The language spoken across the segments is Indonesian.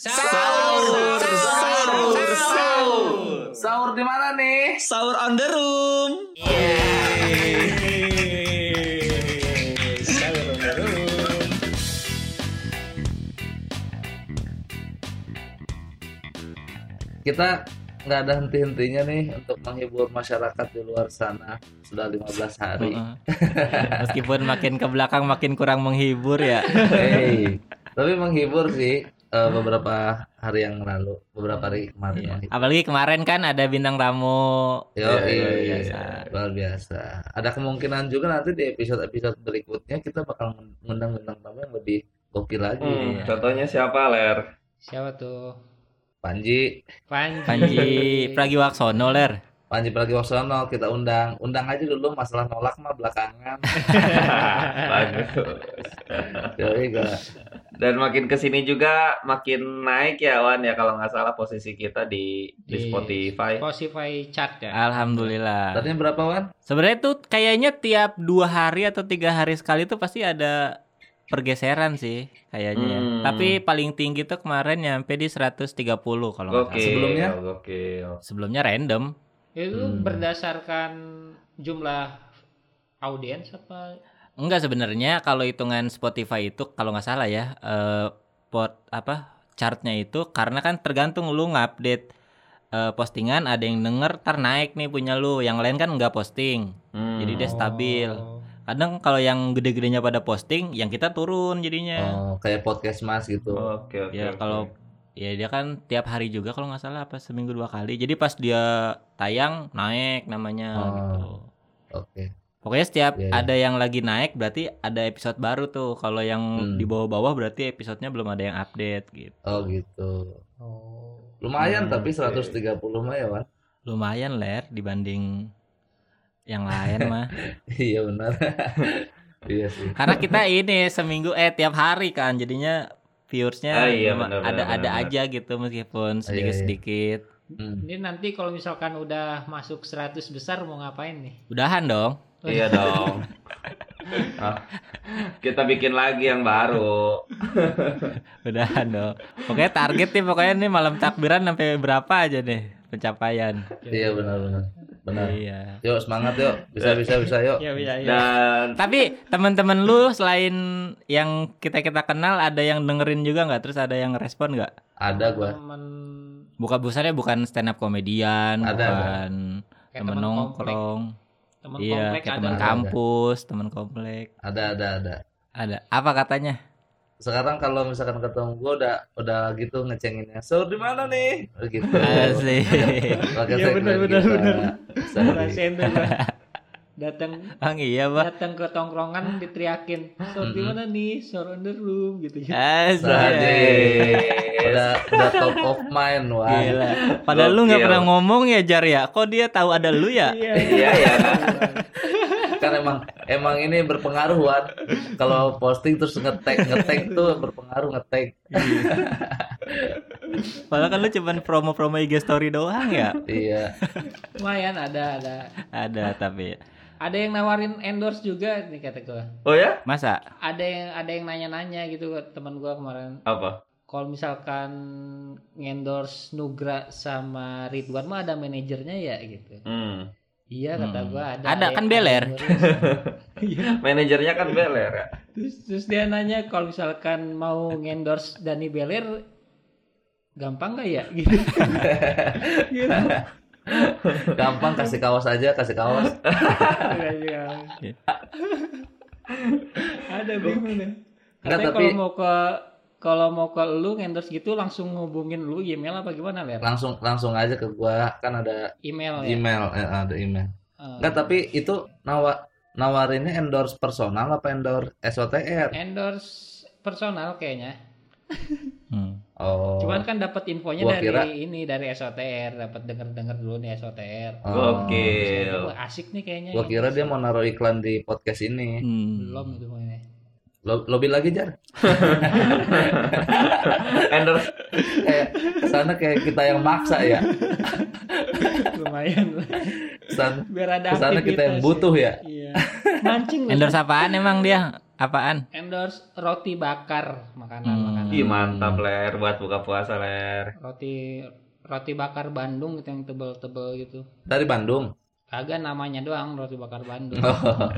Sahur, sahur, sahur. Sahur di mana nih? Sahur on the room. Sahur on the room. Kita nggak ada henti-hentinya nih untuk menghibur masyarakat di luar sana sudah 15 hari. Heeh. Meskipun makin ke belakang makin kurang menghibur ya. Hey, tapi menghibur sih eh, beberapa hari yang lalu, beberapa hari kemarin. Iya. Apalagi kemarin kan ada bintang tamu. Yo, Iya, iya, luar iya, biasa. luar biasa. Ada kemungkinan juga nanti di episode-episode berikutnya kita bakal mengundang bintang tamu yang lebih gokil lagi. Hmm, Iya. Contohnya siapa, Ler? Siapa tuh? Panji, Panji. Panji Pragiwaksono ler. Panji Pragiwaksono kita undang. Undang aja dulu masalah nolak mah belakangan. Bagus. Gak. Dan makin ke sini juga makin naik ya Wan ya kalau nggak salah posisi kita di di, Di Spotify. Spotify chart ya. Alhamdulillah. Tadinya berapa Wan? Sebenarnya tuh kayaknya tiap dua hari atau tiga hari sekali tuh pasti ada pergeseran sih kayaknya. ya. Hmm. Tapi paling tinggi tuh kemarin nyampe di 130 kalau nggak salah. Sebelumnya? Oke. Sebelumnya random. Itu Hmm. berdasarkan jumlah audiens apa? Enggak sebenarnya kalau hitungan Spotify itu kalau nggak salah ya eh pot apa chartnya itu karena kan tergantung lu ngupdate eh, postingan ada yang denger tar naik nih punya lu yang lain kan nggak posting Hmm. Jadi dia stabil. Oh. kadang kalau yang gede-gedenya pada posting yang kita turun jadinya Oh, kayak podcast Mas gitu. Oke oke. ya oke. kalau ya dia kan tiap hari juga kalau nggak salah apa seminggu dua kali jadi pas dia tayang naik namanya Oh. gitu Oke. Pokoknya setiap Iya, iya. ada yang lagi naik berarti ada episode baru tuh kalau yang Hmm. di bawah-bawah berarti episodenya belum ada yang update gitu Oh, gitu. Oh. Lumayan Hmm, tapi oke. 130 mah ya, Wan. lumayan ler dibanding yang lain mah iya benar. iya sih. karena kita ini seminggu eh tiap hari kan jadinya viewersnya Ah, iya, benar, ada benar, ada benar. aja gitu meskipun iya. sedikit sedikit Hmm. Ini nanti kalau misalkan udah masuk 100 besar mau ngapain nih? udahan dong Iya dong. Ah, kita bikin lagi yang baru. udahan dong pokoknya target nih pokoknya nih malam takbiran sampai berapa aja nih pencapaian Iya benar benar. Benar. iya Yuk semangat yuk. Bisa bisa bisa yuk. Ya, ya, ya. Dan tapi teman-teman lu selain yang kita kita kenal ada yang dengerin juga nggak terus ada yang respon nggak Ada gua. Temen bukan busanya bukan stand up komedian Ada, bukan temen nongkrong Temen iya komplek ada. teman kampus teman komplek Ada ada ada. ada apa katanya Sekarang kalau misalkan ketemu gua udah udah gitu ngecenginnya. So di mana nih? Oh, Gitu. Pakai Iya, segmen benar, benar, benar. Sorry. Ngerasain tuh gua. Datang Bang iya bang datang ke tongkrongan diteriakin, "Sor di mana nih? Sor on the room." gitu ya. Sadis. Udah udah top of mind wah. Gila. Padahal lu nggak pernah ngomong ya Jar ya. Kok dia tahu ada lu ya? Iya. iya ya. Kan emang emang ini berpengaruh Wan. Kalau posting terus ngetek ngetek tuh berpengaruh ngetek. Padahal kan lu cuman promo-promo IG story doang ya. Iya. Lumayan ada ada. Ada tapi Ada yang nawarin endorse juga nih kata gua. Oh ya? masa Ada yang ada yang nanya-nanya gitu teman gua kemarin. Apa? Kalau misalkan ngendorse Nugra sama Ridwan mah ada manajernya ya gitu. Hmm. Iya kata Hmm. gua ada. Ada, kan beler. Iya. Manajernya kan Beler ya. terus, terus dia nanya kalau misalkan mau ngendorse Dani Beler gampang gak ya gitu. gitu. Gampang kasih kaos aja, kasih kaos. Iya. ada bingung deh. Enggak, Katanya tapi- kalau mau ke kalau mau ke lu ngendorse gitu langsung hubungin lu email apa gimana Ler? Langsung langsung aja ke gua kan ada Email ya. email, eh, ada email. Enggak, tapi itu nawa nawarinnya endorse personal apa endorse SOTR? endorse personal kayaknya. hmm. Oh. Cuman kan dapat infonya Gua dari kira- ini dari SOTR, dapat denger-denger dulu nih SOTR. Oh. Gokil. Wah, asik nih kayaknya. Gua kira dia mau naruh iklan di podcast ini. Hmm. belum itu mainnya. Lo, lobby lagi jar. Endorse Kayak ke sana kayak kita yang maksa ya. Lumayan. Ke sana, Biar ada ke sana kita yang aktivitas butuh ya. Iya. Mancing. Endorse apaan emang dia? Apaan? endorse roti bakar makanan Hmm. Makanan Ih mantap ler buat buka puasa ler. roti roti bakar Bandung gitu yang tebel-tebel gitu Dari Bandung. kagak namanya doang roti bakar Bandung Oh.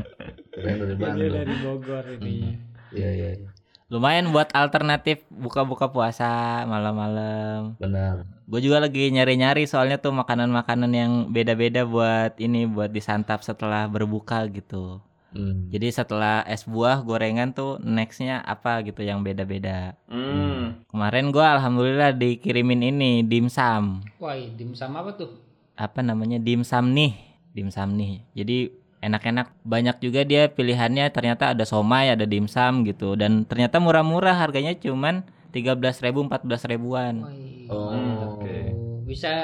Dari Dia Bandung. dari Bogor ini Iya iya iya. Lumayan buat alternatif buka-buka puasa malam-malam. Benar. Gue juga lagi nyari-nyari soalnya tuh makanan-makanan yang beda-beda buat ini buat disantap setelah berbuka gitu. Hmm. Jadi setelah es buah gorengan tuh nextnya apa gitu yang beda-beda. Hmm. Kemarin gua alhamdulillah dikirimin ini dimsum. wah dimsum apa tuh Apa namanya dimsum nih, dimsum nih. Jadi enak-enak banyak juga dia pilihannya ternyata ada somai, ada dimsum gitu dan ternyata murah-murah harganya cuman 13.000 14 ribuan. Wah, Oh. Oke. Bisa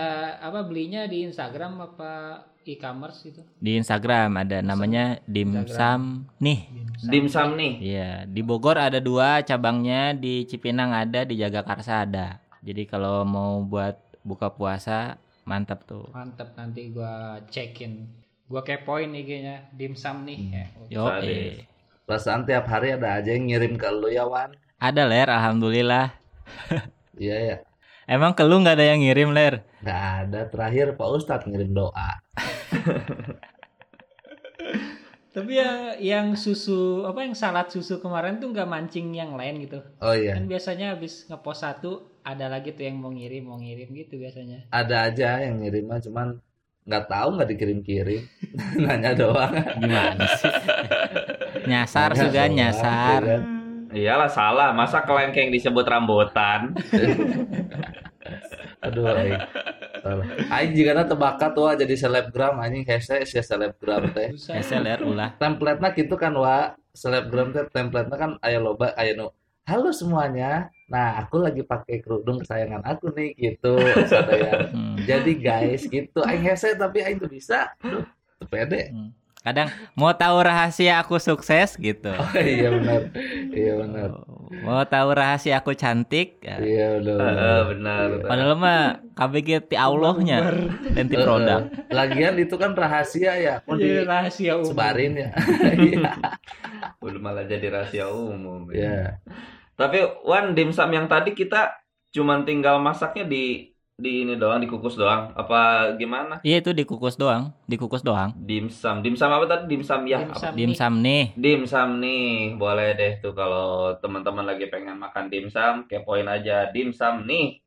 apa belinya di Instagram apa e-commerce itu Di Instagram ada namanya dimsum nih. Dimsum nih. Iya, di Bogor ada dua cabangnya, di Cipinang ada, di Jagakarsa ada. Jadi kalau mau buat buka puasa mantap tuh. mantap nanti gua cekin gua kepoin IG-nya dimsum nih ya. Yo, eh. Perasaan tiap hari ada aja yang ngirim ke lu ya Wan. Ada ler, alhamdulillah. Iya ya. Emang ke lu nggak ada yang ngirim ler? Nggak ada. Terakhir Pak Ustadz ngirim doa. tapi yang yang susu apa yang salad susu kemarin tuh nggak mancing yang lain gitu Oh iya. kan biasanya habis ngepost satu ada lagi tuh yang mau ngirim mau ngirim gitu biasanya Ada aja yang ngirim mah cuman nggak tahu nggak dikirim-kirim. Nanya doang. Gimana sih? nyasar Nanya juga doang, nyasar. ya kan? Iyalah salah. Masa kelengkeng disebut rambutan? Aduh, aing. Salah. Aing jika tebakat wah jadi selebgram anjing hese ya selebgram teh. Susah. Hese ler ulah. Template-na gitu kan wa selebgram teh template-na kan aya loba aya nu Halo semuanya. Nah, aku lagi pakai kerudung kesayangan aku nih gitu. Sadaya. Hmm. Jadi guys, gitu. Aing hese tapi aing tuh bisa. Teu pede. Kadang mau tahu rahasia aku sukses gitu. Oh, iya benar. Iya benar. Mau tahu rahasia aku cantik. ya. Iya benar. Heeh, benar. Padahal mah KBG ti Allahnya dan ti produk. Lagian itu kan rahasia ya. Mau Iya, rahasia umum. disebarin ya. Iya. Udah malah jadi rahasia umum. Iya. Tapi Wan dimsum yang tadi kita cuman tinggal masaknya di di ini doang, dikukus doang. Apa gimana? Iya itu dikukus doang, dikukus doang. Dimsum. Dimsum apa tadi? Dimsum ya. Dimsum. apa? Dimsum nih. Dimsum nih, boleh deh tuh kalau teman-teman lagi pengen makan dimsum, kepoin aja dimsum nih.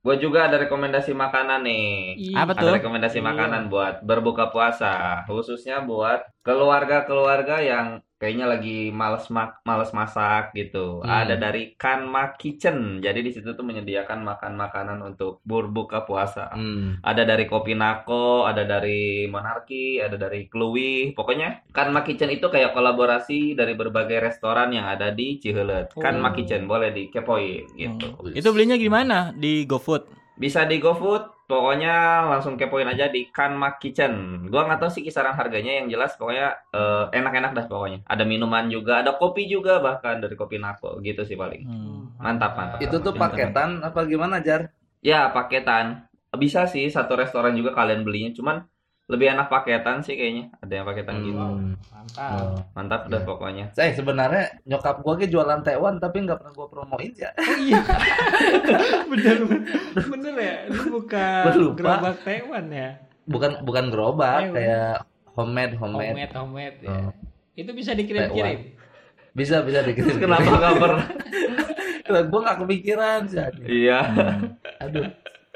Gue juga ada rekomendasi makanan nih. Ih, Apa Ada tuh? rekomendasi Iya. makanan buat berbuka puasa, khususnya buat keluarga-keluarga yang kayaknya lagi males mak males masak gitu. Hmm. Ada dari Kanma Kitchen. Jadi di situ tuh menyediakan makan makanan untuk berbuka puasa. Hmm. Ada dari Kopi Nako, ada dari Monarki, ada dari Kluwi. Pokoknya Kanma Kitchen itu kayak kolaborasi dari berbagai restoran yang ada di. Kanma Oh. Kitchen boleh dikepoin gitu. Hmm. Itu belinya gimana? Di GoFood. Bisa di GoFood, pokoknya langsung kepoin aja di Kanma Kitchen. Gua nggak tahu sih kisaran harganya, yang jelas pokoknya eh, enak-enak dah pokoknya. Ada minuman juga, ada kopi juga bahkan dari Kopi Nako gitu sih paling. Hmm. Mantap, mantap. Itu tuh paketan apa gimana, Jar? Ya paketan, bisa sih satu restoran juga kalian belinya, cuman lebih enak paketan sih kayaknya. Ada yang paketan gitu. Hmm. Mantap. Oh. Mantap dah Ya. pokoknya. Saya sebenarnya nyokap gua ge jualan tewan tapi nggak pernah gua promoin ya. Oh iya. bener bener ya. Lu buka gerobak Taiwan ya. Bukan bukan gerobak Tewan. kayak homemade homemade. Homemade homemade ya. Oh. Itu bisa dikirim-kirim. Bisa bisa dikirim. Kenapa nggak pernah? gua nggak kepikiran sih. Iya. Aduh.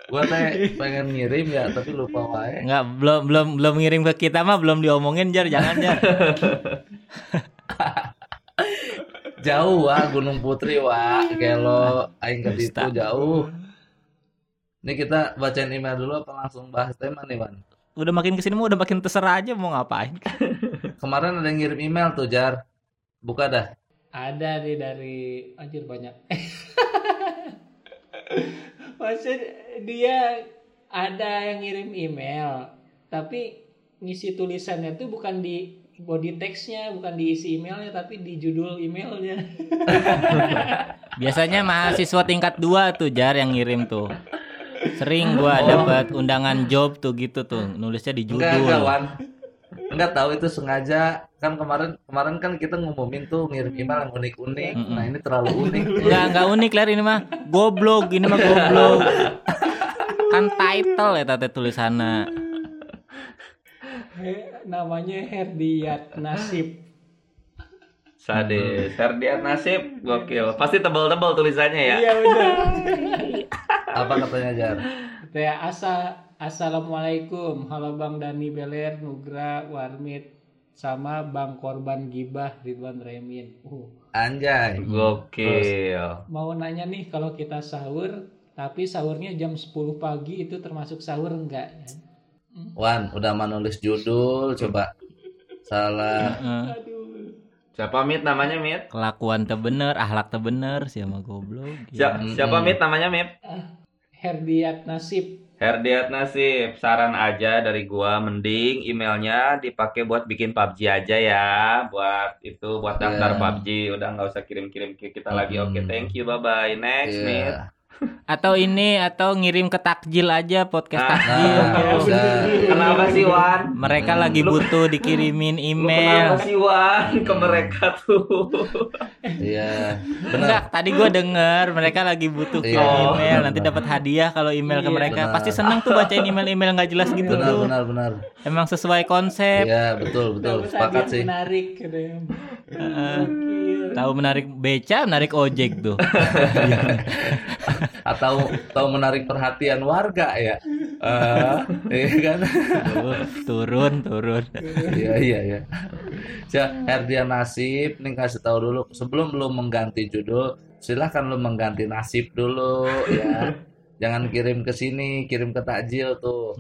Gua teh pengen ngirim ya tapi lupa wae. Enggak, belum belum belum ngirim ke kita mah belum diomongin jar, jangan jar. Jauh wah Gunung Putri wah. Kelo aing ke situ jauh. Ini kita bacain email dulu apa langsung bahas tema nih, Wan? Udah makin ke sini mah udah makin terserah aja mau ngapain. Kemarin ada yang ngirim email tuh, Jar. Buka dah. Ada nih dari anjir banyak. Maksud dia ada yang ngirim email, tapi ngisi tulisannya tuh bukan di body textnya, bukan di isi emailnya, tapi di judul emailnya. Biasanya mahasiswa tingkat 2 tuh jar yang ngirim tuh. Sering gua Oh. dapat undangan job tuh gitu tuh, nulisnya di Enggak, enggak, judul. Wan. Enggak tahu itu sengaja kan kemarin kemarin kan kita ngumumin tuh ngirim email yang unik-unik. Mm-mm. Nah, ini terlalu unik. Enggak, enggak unik Ler ini mah. Goblok, ini mah goblok. kan title ya tadi tulisannya. He- namanya Herdiat Nasib. Sadis, Herdiat Nasib, gokil. Pasti tebal-tebal tulisannya ya. Iya benar. Apa katanya Jar? Teh asa Assalamualaikum. Halo Bang Dani Beler, Nugra, Warmit sama Bang Korban Gibah Ridwan Remin. Uh, Anjay. Gokil. mau nanya nih kalau kita sahur tapi sahurnya jam 10 pagi itu termasuk sahur enggak? Wan, udah mau nulis judul coba. Salah. Aduh. Siapa Mit namanya Mit? Kelakuan teu bener, ahlak teu bener sih sama goblok. Siapa, Mm-mm. siapa Mit namanya Mit? Herdiat Nasib. Herdiat Nasib, saran aja dari gua mending emailnya dipakai buat bikin PUBG aja ya, buat itu buat daftar Iya. PUBG, udah nggak usah kirim-kirim ke kita lagi. Oke, Mm. thank you, bye bye. Next, Iya. Mit. Atau ini atau ngirim ke takjil aja podcast Ah. takjil. Nah, bisa. Kenapa sih Wan? Mereka Hmm. lagi butuh dikirimin Lu email. kenapa sih Wan ke mereka tuh? Iya. Benar. Tadi gua denger mereka lagi butuh Iya. Oh. email, nanti dapat hadiah kalau email ke Iya. mereka. Benar. Pasti seneng tuh bacain email-email nggak jelas gitu Benar, tuh. benar, benar. Emang sesuai konsep. Iya, betul, betul. Sepakat sih. Menarik. Gokil. Tahu menarik beca, menarik ojek tuh. Atau tahu menarik perhatian warga ya. Eh, iya kan? Turun, turun. Iya, iya, iya. Ya, Herdian Nasib, nih kasih tahu dulu sebelum lu mengganti judul, silahkan lu mengganti nasib dulu ya. Jangan kirim ke sini, kirim ke takjil tuh.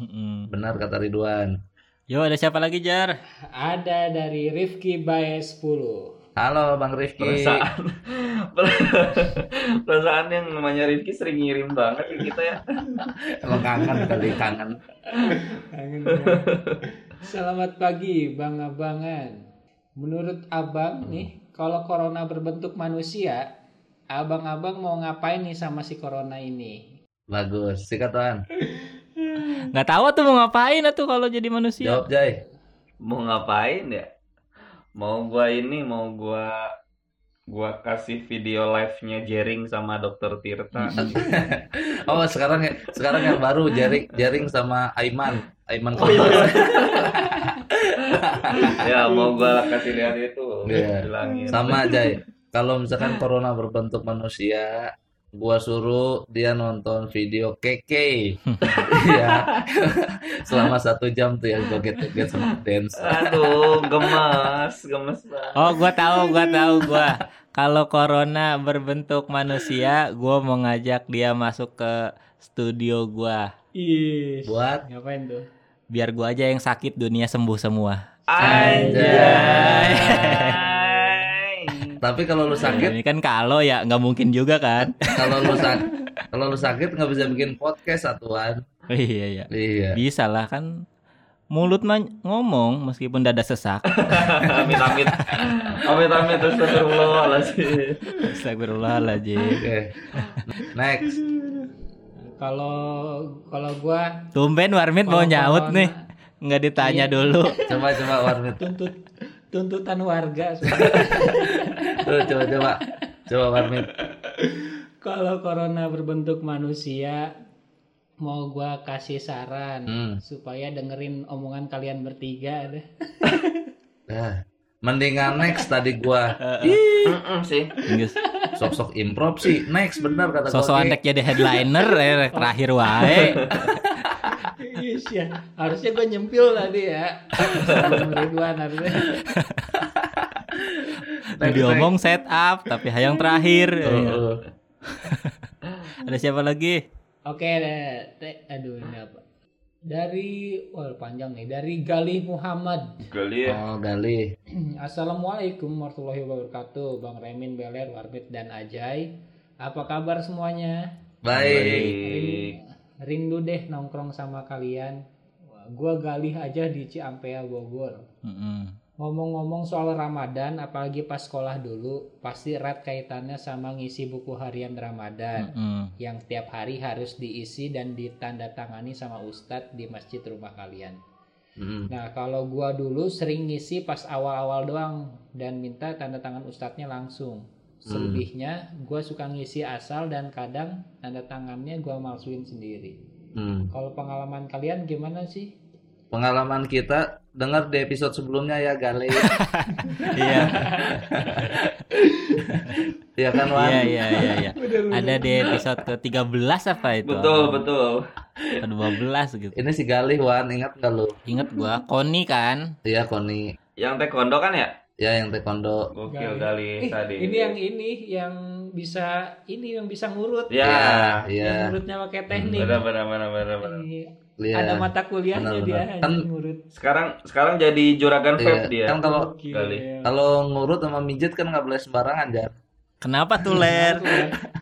Benar kata Ridwan. Yo, ada siapa lagi, Jar? Ada dari Rifki Bae 10. Halo Bang Rifki. Perasaan, perasaan yang namanya Rifki sering ngirim banget ke kita ya. Emang kangen kali kangen. Kangen ya. Selamat pagi, Bang Abangan. Menurut Abang nih, kalau corona berbentuk manusia, abang-abang mau ngapain nih sama si corona ini? Bagus. Sikat Wan. Nggak tahu tuh mau ngapain tuh kalau jadi manusia. Jawab Jai. Mau ngapain ya? Mau gua ini, mau gua gua kasih video live-nya Jering sama Dokter Tirta. Oh sekarang ya, sekarang yang baru jaring jaring sama Aiman. Aiman Oh, iya. ya, mau gua kasih lihat itu. Bilangin. sama Jai. Kalau misalkan corona berbentuk manusia, gua suruh dia nonton video keke. Iya. Selama satu jam tuh yang joget-joget sama dance. Aduh, gemes, gemes banget. Oh, gua tahu, gua tahu gua. Kalau corona berbentuk manusia, gua mau ngajak dia masuk ke studio gua. Ih, Buat ngapain tuh? Biar gua aja yang sakit, dunia sembuh semua. Anjay. Tapi kalau lu sakit, Ini kan kalau ya nggak mungkin juga kan? kalau lu sakit, kalau lu sakit nggak bisa bikin podcast satuan. Oh, iya iya. Iya. Bisa lah kan. Mulut mah ngomong meskipun dada sesak. Amit amit. Amit amit astagfirullahaladzim. Astagfirullahaladzim. Oke. Next. Kalau kalau gua Tumben Warmit mau nyaut corona- nih. Nggak ditanya Iya. dulu. Coba coba Warmit. tuntut tuntutan warga coba coba. Coba Warmit. kalau corona berbentuk manusia mau gua kasih saran Hmm. supaya dengerin omongan kalian bertiga deh. Nah, mendingan next tadi gua sih. Sok-sok improv sih. Next benar kata antek jadi headliner eh, terakhir wae. Yes, ya. Harusnya gue nyempil tadi ya. Sebelum Ridwan harusnya. Next, Diomong setup tapi hayang terakhir. next. Oh, oh. Ada siapa lagi? Oke. Te- aduh ini apa? Dari, wah panjang nih. Dari Galih Muhammad. Gali ya. Oh, Gali. Assalamualaikum warahmatullahi wabarakatuh. Bang Remin, Beler, Warbit, dan Ajay. Apa kabar semuanya? Baik. Baik. Rindu deh nongkrong sama kalian. Wah, Gua Galih aja di Ciampea, Bogor. Mm-mm. Ngomong-ngomong soal Ramadan, apalagi pas sekolah dulu, pasti erat kaitannya sama ngisi buku harian Ramadan Mm-mm. yang tiap hari harus diisi dan ditandatangani sama ustadz di masjid rumah kalian. Mm. Nah, kalau gua dulu sering ngisi pas awal-awal doang dan minta tanda tangan ustadznya langsung. Selebihnya gua suka ngisi asal dan kadang tanda tangannya gua malsuin sendiri. Hmm. Kalau pengalaman kalian gimana sih? Pengalaman kita dengar di episode sebelumnya ya Gali. Iya. Iya kan Wan? Iya iya iya iya. Ada di episode ke-13 apa itu? Betul, betul. Ke-12 gitu. Ini si Gali Wan, ingat nggak lu? Ingat gua Koni kan? Iya Koni. Yang taekwondo kan ya? Ya yang taekwondo. Gokil Eh, kali tadi. ini yang ini yang bisa ini yang bisa ngurut. Ya. Iya. Yang ngurutnya pakai teknik. Benar, benar, benar, benar, benar. Iya. Ada mata kuliahnya Benar-benar. dia Kan- anjing ngurut. Sekarang sekarang jadi juragan Iya. vape dia. Kan kalau. Kali. kalau ngurut sama mijit kan nggak boleh sembarangan Jar. Kenapa tuh ler?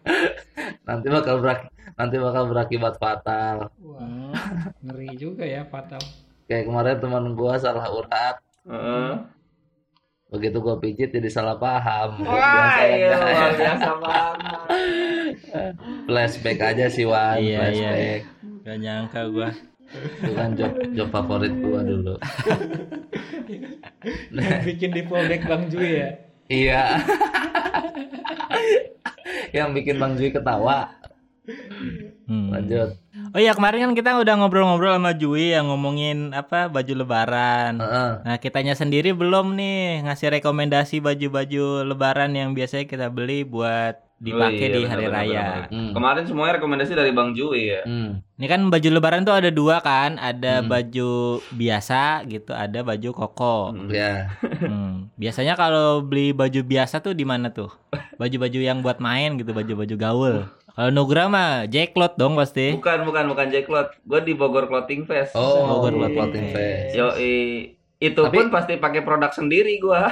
Nanti bakal berak nanti bakal berakibat fatal. Wah, ngeri juga ya fatal. Kayak kemarin teman gua salah urat. Heeh. Begitu gua pijit jadi salah paham. Wah, Biasa iya, kan, luar biasa banget. flashback aja sih Wan, Iya, iya, flashback. Gak nyangka gua. Itu kan job job favorit gua dulu. Yang bikin di fallback Bang Jui ya. Iya. Yang bikin Bang Jui ketawa. Hmm. Lanjut. Oh iya kemarin kan kita udah ngobrol-ngobrol sama Jui yang ngomongin apa baju lebaran. Heeh. Nah kitanya sendiri belum nih ngasih rekomendasi baju-baju lebaran yang biasanya kita beli buat dipakai Oh, iya, di hari benar, raya. benar, benar. Hmm. Kemarin semuanya rekomendasi dari Bang Jui ya. Hmm. Ini kan baju lebaran tuh ada dua kan, ada Hmm. baju biasa gitu, ada baju koko. Hmm. Ya. Hmm. Biasanya kalau beli baju biasa tuh di mana tuh? Baju-baju yang buat main gitu, baju-baju gaul. Kalau Nugra mah Jacklot dong pasti. Bukan, bukan, bukan Jacklot. Gue di Bogor Clothing Fest. Oh, Bogor Clothing fest. Yo, itu Tapi- pun pasti pakai produk sendiri gua.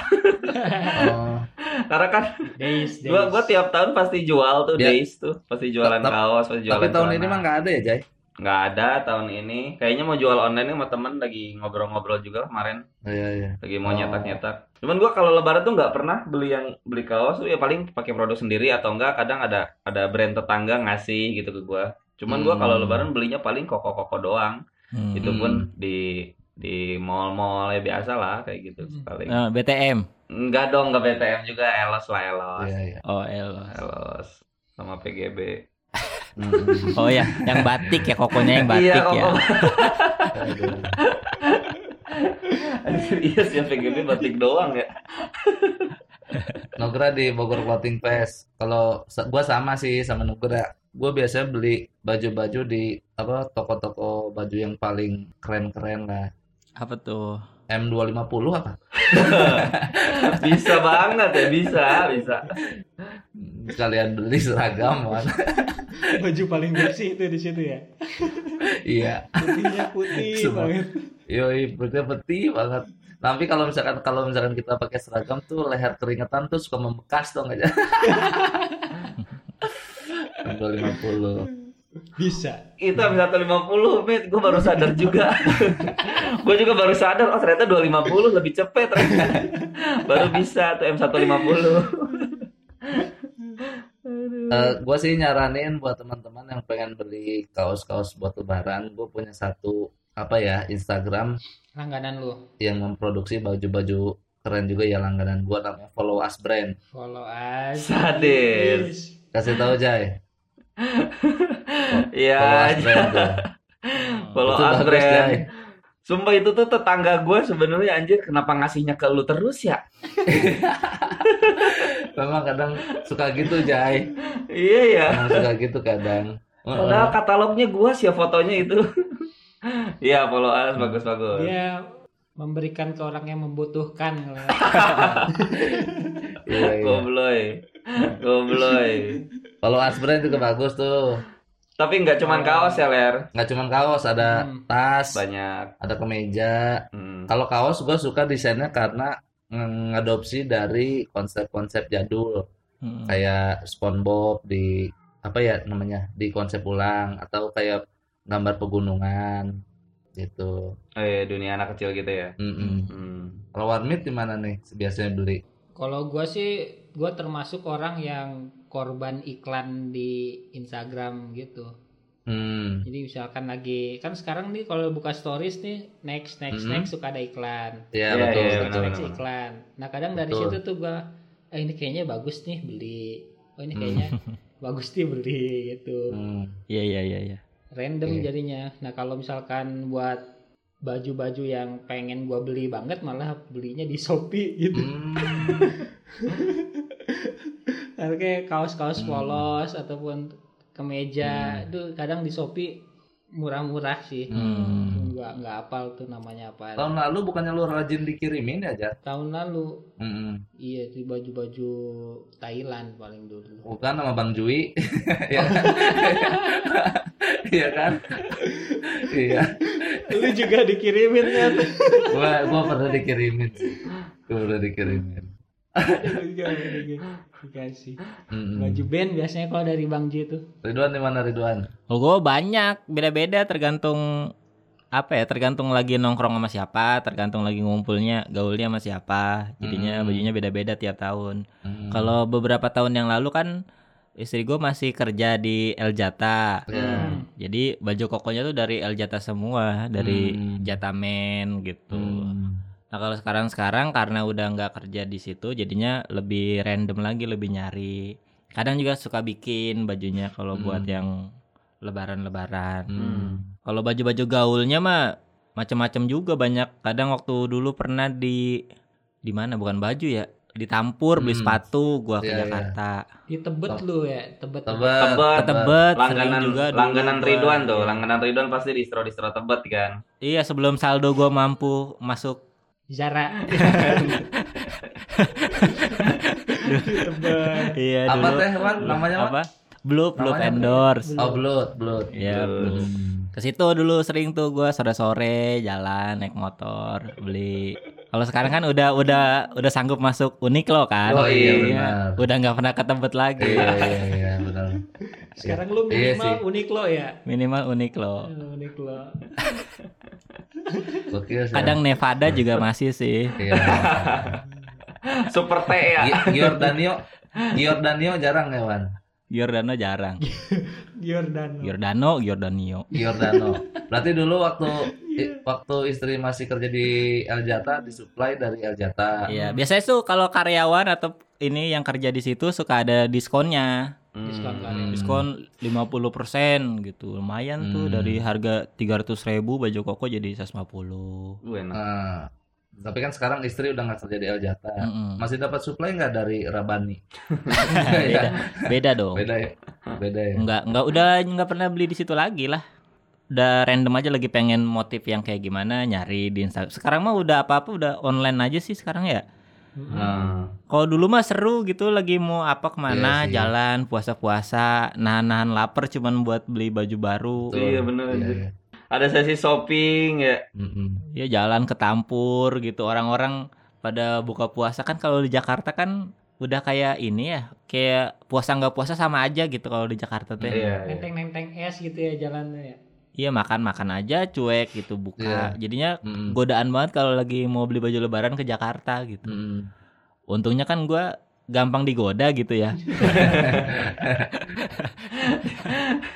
Oh. Karena kan Days, days. gua gua tiap tahun pasti jual tuh Ya. days tuh, pasti jualan Tapi- kaos, pasti jualan Tapi tahun celana. ini mah nggak ada ya, Jay? nggak ada tahun ini. Kayaknya mau jual online sama temen lagi ngobrol-ngobrol juga kemarin, Oh, Iya, iya. lagi mau Oh. nyetak-nyetak. Cuman gua kalau lebaran tuh nggak pernah beli yang beli kaos tuh ya paling pakai produk sendiri atau enggak kadang ada ada brand tetangga ngasih gitu ke gua. Cuman gua kalau Hmm. lebaran belinya paling koko-koko doang. Hmm. Itu pun di di mall-mall ya biasa lah kayak gitu paling. Eh, BTM. Enggak dong, enggak BTM juga, Elos lah Elos. Iya, iya. Oh, elos. Elos sama PGB. Hmm. Oh ya, yang batik ya kokonya yang batik iya, ya. koko. Aduh. Anjir, iya sih PGB batik doang ya. Nugra di Bogor Clothing Fest. Kalau gua sama sih sama Nugra. Gua biasanya beli baju-baju di apa toko-toko baju yang paling keren-keren lah. Apa tuh? M250 apa? Bisa banget ya, bisa, bisa. Sekalian beli seragam kan. Baju paling bersih itu di situ ya. iya. Putihnya putih Semua. banget. Yoi, berarti peti banget. Tapi kalau misalkan kalau misalkan kita pakai seragam tuh leher keringetan tuh suka membekas tuh nggak aja. 250. Bisa. Itu M150, Mit. Gue baru sadar juga. gue juga baru sadar, oh ternyata 250 lebih cepet ternyata. baru bisa tuh M150. Eh, gua sih nyaranin buat teman-teman yang pengen beli kaos-kaos buat lebaran, gue punya satu apa ya Instagram Langganan lu. yang memproduksi baju-baju keren juga ya langganan gua namanya Follow Us Brand. Follow aja. Sadis. Kasih tahu Jay. Follow Iya, follow Itu bagus, brand. Jay. Sumpah itu tuh tetangga gue sebenarnya anjir kenapa ngasihnya ke lu terus ya? Memang kadang suka gitu Jay. Iya ya. Memang suka gitu kadang. Padahal katalognya gua sih ya fotonya itu. Iya, follow us bagus-bagus. Dia memberikan ke orang yang membutuhkan. Iya, iya. Gobloy. Gobloy. Us Brand juga bagus tuh. Tapi nggak cuman kaos ya, Ler. Nggak cuma kaos, ada Hmm. tas, Banyak. ada kemeja, Hmm. Kalau kaos gue suka desainnya karena ngadopsi dari konsep-konsep jadul Hmm. kayak SpongeBob di apa ya namanya di konsep ulang atau kayak gambar pegunungan gitu. Oh iya, dunia anak kecil gitu ya. Mm-mm. Hmm. Kalau warmit di mana nih biasanya beli? Kalau gua sih, gua termasuk orang yang korban iklan di Instagram gitu. Hmm. Jadi misalkan lagi kan sekarang nih kalau buka stories nih next next Mhm. next suka ada iklan. Ya, Iya, betul. iya, Next, benar, next benar. iklan. Nah kadang dari Betul. situ tuh gua eh ini kayaknya bagus nih beli. Oh ini Hmm. kayaknya bagus nih beli gitu. Hmm. Iya iya iya iya. Random Oke. jadinya. Nah kalau misalkan buat baju-baju yang pengen gua beli banget malah belinya di Shopee gitu. Hmm. Harga kaos-kaos Hmm. polos ataupun kemeja itu kadang di Shopee murah-murah sih. Hmm. Nggak nggak apal tuh namanya apa. Tahun lalu bukannya lu rajin dikirimin ya, Jar? Tahun lalu Hmm. iya di baju-baju Thailand paling dulu. Bukan sama Bang Jui. Ya. Iya kan? Iya. Lu juga dikirimin kan? Gua gua pernah dikirimin. Gua pernah dikirimin. Juga dikasih. Hmm. Baju band biasanya kalau dari Bang J tuh. Ridwan di mana Ridwan? Oh, gue banyak, beda-beda tergantung apa ya, tergantung lagi nongkrong sama siapa, tergantung lagi ngumpulnya, gaulnya sama siapa. Jadinya Hmm. bajunya beda-beda tiap tahun. Hmm. Kalau beberapa tahun yang lalu kan istri gue masih kerja di El Jata. Ya. Jadi baju kokonya tuh dari El Jata semua, dari Hmm. Jatamen gitu. Hmm. Nah kalau sekarang-sekarang karena udah nggak kerja di situ, jadinya lebih random lagi, lebih nyari. Kadang juga suka bikin bajunya kalau Hmm. buat yang lebaran-lebaran. Hmm. Kalau baju-baju gaulnya mah macam-macam juga banyak. Kadang waktu dulu pernah di di mana bukan baju ya, ditampur beli Hmm. sepatu gua ke Iya, iya. Jakarta. Di Tebet lu ya, Tebet. Tebet. Tebet. Tebet sering langganan juga dulu langganan gua. Ridwan tuh, Iya. langganan Ridwan pasti distro distro Tebet kan. Iya, sebelum saldo gua mampu masuk Zara. Iya Apa dulu. teh, Wan? Namanya apa? Blue, Blue Namanya apa? Endorse. Oh, blood, blood. Iya, Blue. Ke situ dulu sering tuh gua sore-sore jalan naik motor beli. Kalau sekarang kan udah udah udah sanggup masuk unik lo kan. Oh, iya, Jadinya benar. Udah nggak pernah ke tempat lagi. Iya, iya, iya, benar. Sekarang lu Iya minimal sih. unik lo ya. Minimal unik lo. Unik lo. Sih. Kadang Nevada juga masih sih. Iya. Super T ya. Gi- Giordano, Giordano jarang ya, Wan? Giordano jarang. Giordano. Giordano, Giordanio. Giordano. Berarti dulu waktu i- waktu istri masih kerja di El Jata disuplai dari El Jata. Iya, biasanya tuh kalau karyawan atau ini yang kerja di situ suka ada diskonnya. Diskon Hmm. kali. Diskon 50% gitu. Lumayan tuh Hmm. dari harga 300.000 baju koko jadi 150. Lu enak. Nah, tapi kan sekarang istri udah nggak kerja di El Jata. Mm-mm. Masih dapat suplai nggak dari Rabani? beda, beda dong. Beda ya. Beda ya. Enggak, enggak udah nggak pernah beli di situ lagi lah. Udah random aja lagi pengen motif yang kayak gimana nyari di Instagram. Sekarang mah udah apa-apa udah online aja sih sekarang ya. Nah, Kalau dulu mah seru gitu lagi mau apa ke mana Iya sih. jalan puasa-puasa nahan-nahan lapar cuman buat beli baju baru. Betul. Iya, bener, Iya, iya. ada sesi shopping ya. Mm-mm. Ya jalan ke Tampur gitu orang-orang pada buka puasa kan kalau di Jakarta kan udah kayak ini ya kayak puasa nggak puasa sama aja gitu kalau di Jakarta teh. Iya. iya. Nenteng-nenteng es gitu ya jalannya ya. Iya makan makan aja cuek gitu buka. Jadinya Mm-mm. godaan banget kalau lagi mau beli baju lebaran ke Jakarta gitu. Mm-mm. Untungnya kan gua gampang digoda gitu ya.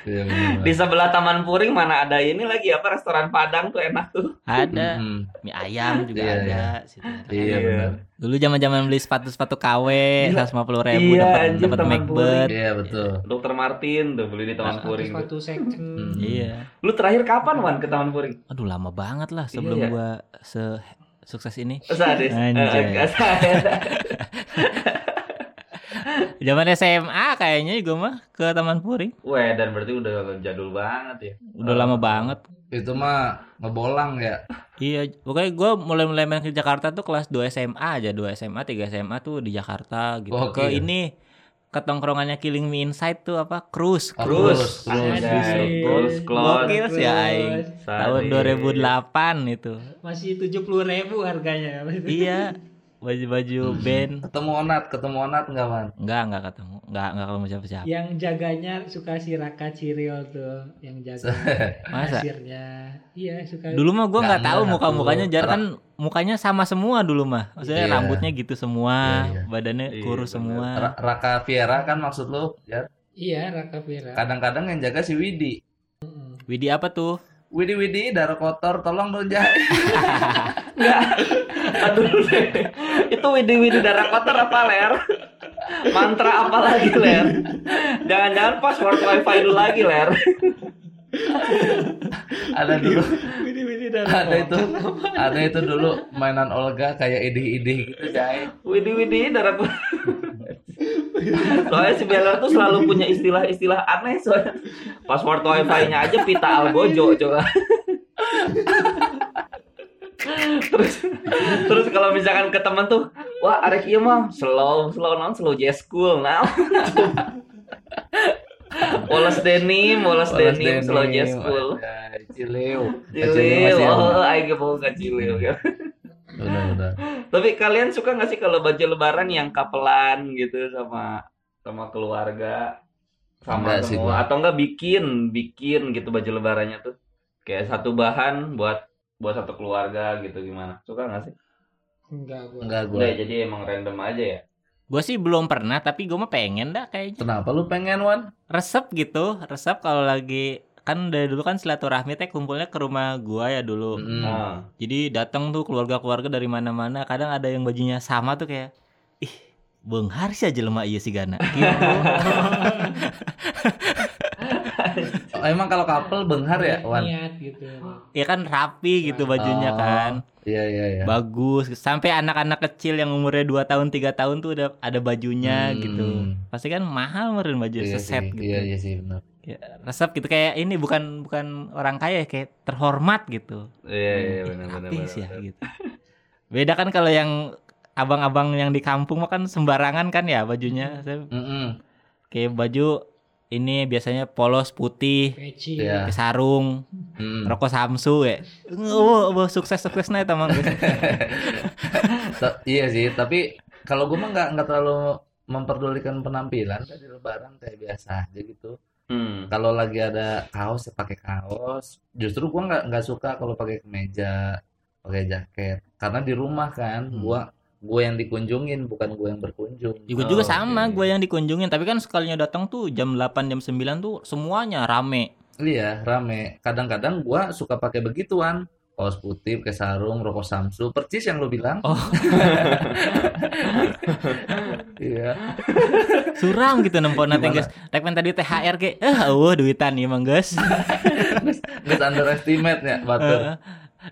Iya. Di sebelah Taman Puring mana ada ini lagi apa restoran Padang tuh enak tuh. Ada mie ayam juga Iya, ada. situ. Iya, benar. Dulu zaman-zaman beli sepatu-sepatu KW Gila. 150 ribu Iya, dapat dapat Taman Macbeth. Iya, betul. Dokter Martin tuh beli di Taman Puring. tuh. Sepatu second. Hmm. Iya. Lu terakhir kapan Wan ke Taman Puring? Aduh lama banget lah sebelum Iya, ya. gua se sukses ini. Sadis. Anjay. Eh, Zaman SMA kayaknya juga mah ke Taman Puring. Weh, dan berarti udah jadul banget ya. Udah lama banget. Itu mah ngebolang ya. Iya, pokoknya gua mulai-mulai main ke Jakarta tuh kelas 2 SMA aja, 2 SMA, 3 SMA tuh di Jakarta gitu. Oke. Ke ini ke tongkrongannya Killing Me Inside tuh apa? Cruise. Oh, Cruise. Cruise. Cruise. Cruise. Gokil sih aing. Tahun 2008 itu. Masih tujuh puluh ribu harganya. iya. Baju-baju band. Ketemu Onat, ketemu Onat enggak, Man? Enggak, enggak ketemu. Enggak, enggak ketemu siapa-siapa. Yang jaganya suka si Raka Ciril tuh, yang jaga Masa? kasirnya. Iya suka. Dulu mah gua Nggak nggak tahu muka-mukanya jar kan mukanya sama semua dulu mah. Maksudnya Iya. rambutnya gitu semua, Iya, iya. badannya Iya, kurus bener. semua. Ra- Raka Viera kan maksud lu? Ya. Iya Raka Vira. Kadang-kadang yang jaga si Widi. Widi apa tuh? Widi Widi darah kotor tolong dong jahit. Enggak. Aduh. Itu widi-widi darah kotor apa, Ler? Mantra apa lagi, Ler? Jangan-jangan password wifi lu lagi, Ler. ada dulu Widi-widi dari ada itu ada itu dulu mainan Olga kayak idih-idih gitu jahit. Widi-widi darah kotor. Soalnya si Bella tuh selalu punya istilah-istilah aneh soalnya. Password wifi-nya aja pita algojo coba. terus terus kalau misalkan ke temen tuh wah arek ieu mah slow slow non slow jazz school nah Wallace denim, Wallace denim, slow jazz school. Cileu. Ada. oh, aing mau ke Cilil Udah, udah. Tapi kalian suka nggak sih kalau baju lebaran yang kapelan gitu sama sama keluarga sama Enggak sih semua gua. atau enggak bikin bikin gitu baju lebarannya tuh kayak satu bahan buat buat satu keluarga gitu gimana suka nggak sih Enggak gua. Enggak gue. Udah jadi emang random aja ya Gue sih belum pernah, tapi gue mah pengen dah kayaknya. Kenapa lu pengen Wan? Resep gitu, resep kalau lagi kan dari dulu kan silaturahmi teh kumpulnya ke rumah gua ya dulu. Mm. nah Jadi datang tuh keluarga-keluarga dari mana-mana. Kadang ada yang bajunya sama tuh kayak ih, Bung Haris aja lemah iya si Gana. Gitu. Oh, emang kalau couple benghar ya Wan? Niat gitu. ya kan rapi gitu bajunya Oh, kan. Iya iya iya. Bagus. Sampai anak-anak kecil yang umurnya 2 tahun, 3 tahun tuh udah ada bajunya Hmm. gitu. Pasti kan mahal meren baju Iya seset sih, gitu. Iya iya sih benar. Ya, resep gitu kayak ini bukan bukan orang kaya kayak terhormat gitu. iya iya benar benar Habis benar, ya gitu. Beda kan kalau yang abang-abang yang di kampung mah kan sembarangan kan ya bajunya. Saya Mm-mm. kayak baju ini biasanya polos putih, Peci. Pakai sarung, Mm. rokok Samsu ya. Oh, oh, sukses sukses nah teman. Iya sih, tapi kalau gue mah nggak nggak terlalu memperdulikan penampilan tadi lebaran kayak biasa aja gitu. Hmm. Kalau lagi ada kaos ya pakai kaos. Justru gua nggak nggak suka kalau pakai kemeja, pakai jaket. Karena di rumah kan, Hmm. gua gua yang dikunjungin bukan gua yang berkunjung. Juga Oh, juga oke. sama gue yang dikunjungin, tapi kan sekalinya datang tuh jam 8 jam 9 tuh semuanya rame. Iya, rame. Kadang-kadang gua suka pakai begituan. Kaos putih, pakai sarung, rokok Samsu, percis yang lu bilang. Oh. Iya. Suram gitu teh Gimana? guys. Rek men tadi THR ke, eh eueuh duitan mah guys. Nggak underestimate ya, batur. Heeh.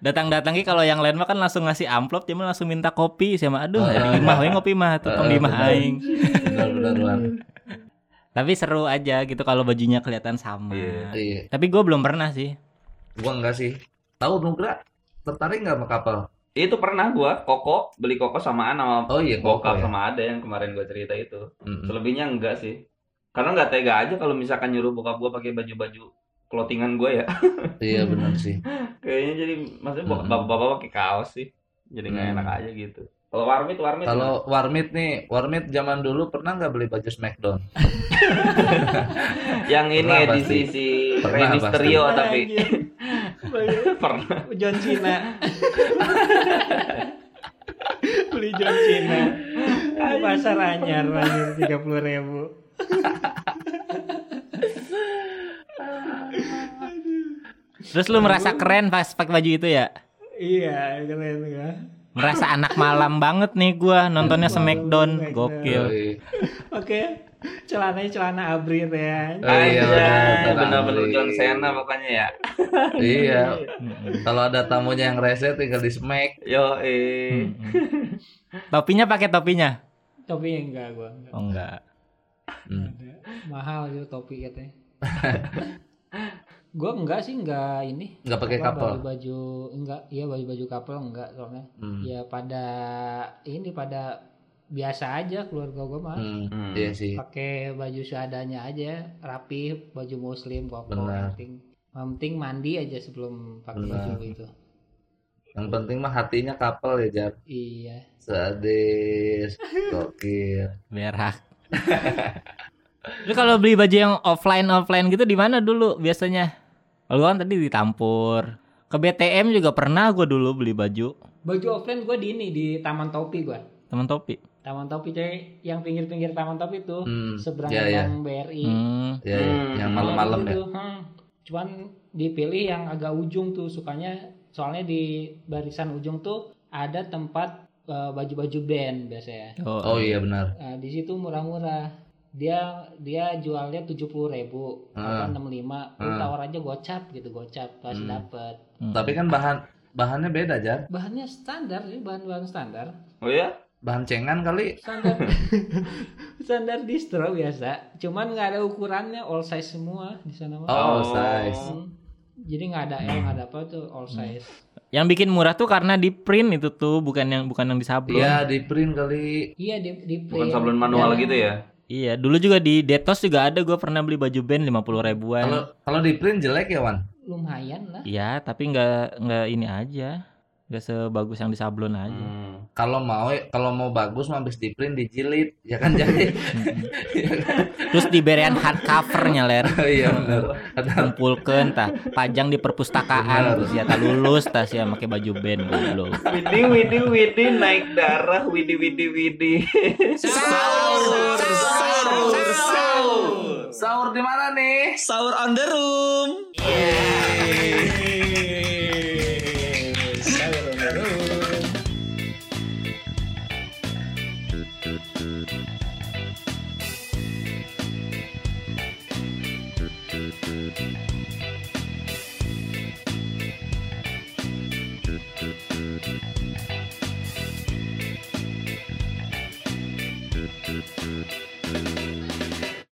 Datang-datang ki kalau yang lain mah kan langsung ngasih amplop, mah langsung minta kopi sama aduh, Oh, di iya. imah we ngopi mah, tutong di Eh, imah bener. aing. Benar-benar Wan. Tapi seru aja gitu kalau bajunya kelihatan sama. Iya. Iya. Tapi gue belum pernah sih. Gua enggak sih. Tahu Nugra tertarik nggak sama kapal? itu pernah gua koko beli koko samaan sama Oh iya, koko bokap ya. sama ada yang kemarin gua cerita itu Mm-mm. selebihnya enggak sih karena nggak tega aja kalau misalkan nyuruh bokap gua pakai baju-baju clothingan gua ya Iya benar sih. kayaknya jadi maksudnya Mm-mm. bapak-bapak pakai kaos sih jadi nggak Mm. enak aja gitu kalau warmit warmit Kalau Warmit nih, Warmit zaman dulu pernah nggak beli baju Smackdown? yang ini Pernah edisi pasti. si Rey. Mysterio tapi pernah John Cena. Beli John Cena. Di pasar anyar anjir tiga puluh ribu. Terus lu merasa keren pas pakai baju itu ya? Iya keren kan. Merasa anak malam banget nih gua nontonnya Smackdown, gokil. Oke. Celananya celana abri ya. Oh, iya, benar-benar benar. John Cena pokoknya ya iya. Kalau ada tamunya yang rese tinggal di smack. yo eh. Topinya pakai topinya? Topi enggak gua enggak. Oh enggak. Hmm. Mahal itu topi katanya. gua enggak sih enggak ini. Nggak pakai Apa, kapal. Baju-baju enggak, iya baju-baju couple enggak soalnya. Hmm. Ya pada ini pada biasa aja keluarga gua mah. Hmm. Hmm. Iya sih. Pakai baju seadanya aja, rapi, baju muslim. Yang penting, yang penting mandi aja sebelum pakai baju itu. Yang penting mah hatinya kapal ya, Jar. Iya. Sadis. Gokil. Berak. Lu kalau beli baju yang offline offline gitu di mana dulu biasanya? Kalau kan tadi ditampur. Ke BTM juga pernah gua dulu beli baju. Baju offline gua di ini di Taman Topi gua. Teman topi. Taman Topi coy, yang pinggir-pinggir Taman Topi tuh Hmm. seberang Iya, iya. Bank BRI. Hmm. Ya, ya. Hmm. yang malam-malam ya. Hmm. cuman dipilih yang agak ujung tuh sukanya soalnya di barisan ujung tuh ada tempat eh, baju-baju band biasanya Oh iya benar. Nah, di situ murah-murah dia dia jualnya tujuh puluh ribu Ah. enam lima Ah. tawar aja gocap gitu gocap pasti Hmm. dapet Hmm. Tapi kan bahan bahannya beda Jar. bahannya standar sih bahan-bahan standar Oh ya? Bahan cengan kali. standar standar distro biasa cuman nggak ada ukurannya all size semua di sana Oh, Oh. size. Hmm. jadi nggak ada L nggak ada apa tuh all size Yang bikin murah tuh karena di print itu tuh, bukan yang bukan yang di sablon. Iya di print kali. iya di, di Bukan print. sablon manual Dan- gitu ya? Iya, dulu juga di Detos juga ada gue pernah beli baju band 50 ribuan. Kalau kalau di print jelek ya Wan. lumayan lah Iya, tapi nggak nggak ini aja, nggak sebagus yang di sablon aja. Hmm. Kalau mau kalau mau bagus mah habis di print dijilid ya kan jadi. Terus diberian hardcovernya ler, Iya benar. Kumpulkan tah, pajang di perpustakaan, terus ya tak lulus tas ya pakai baju band goblok. Widi, widi, widi, naik darah, widi, widi, widi. Sahur, sahur, sahur. Sahur di mana nih? Sahur on the room.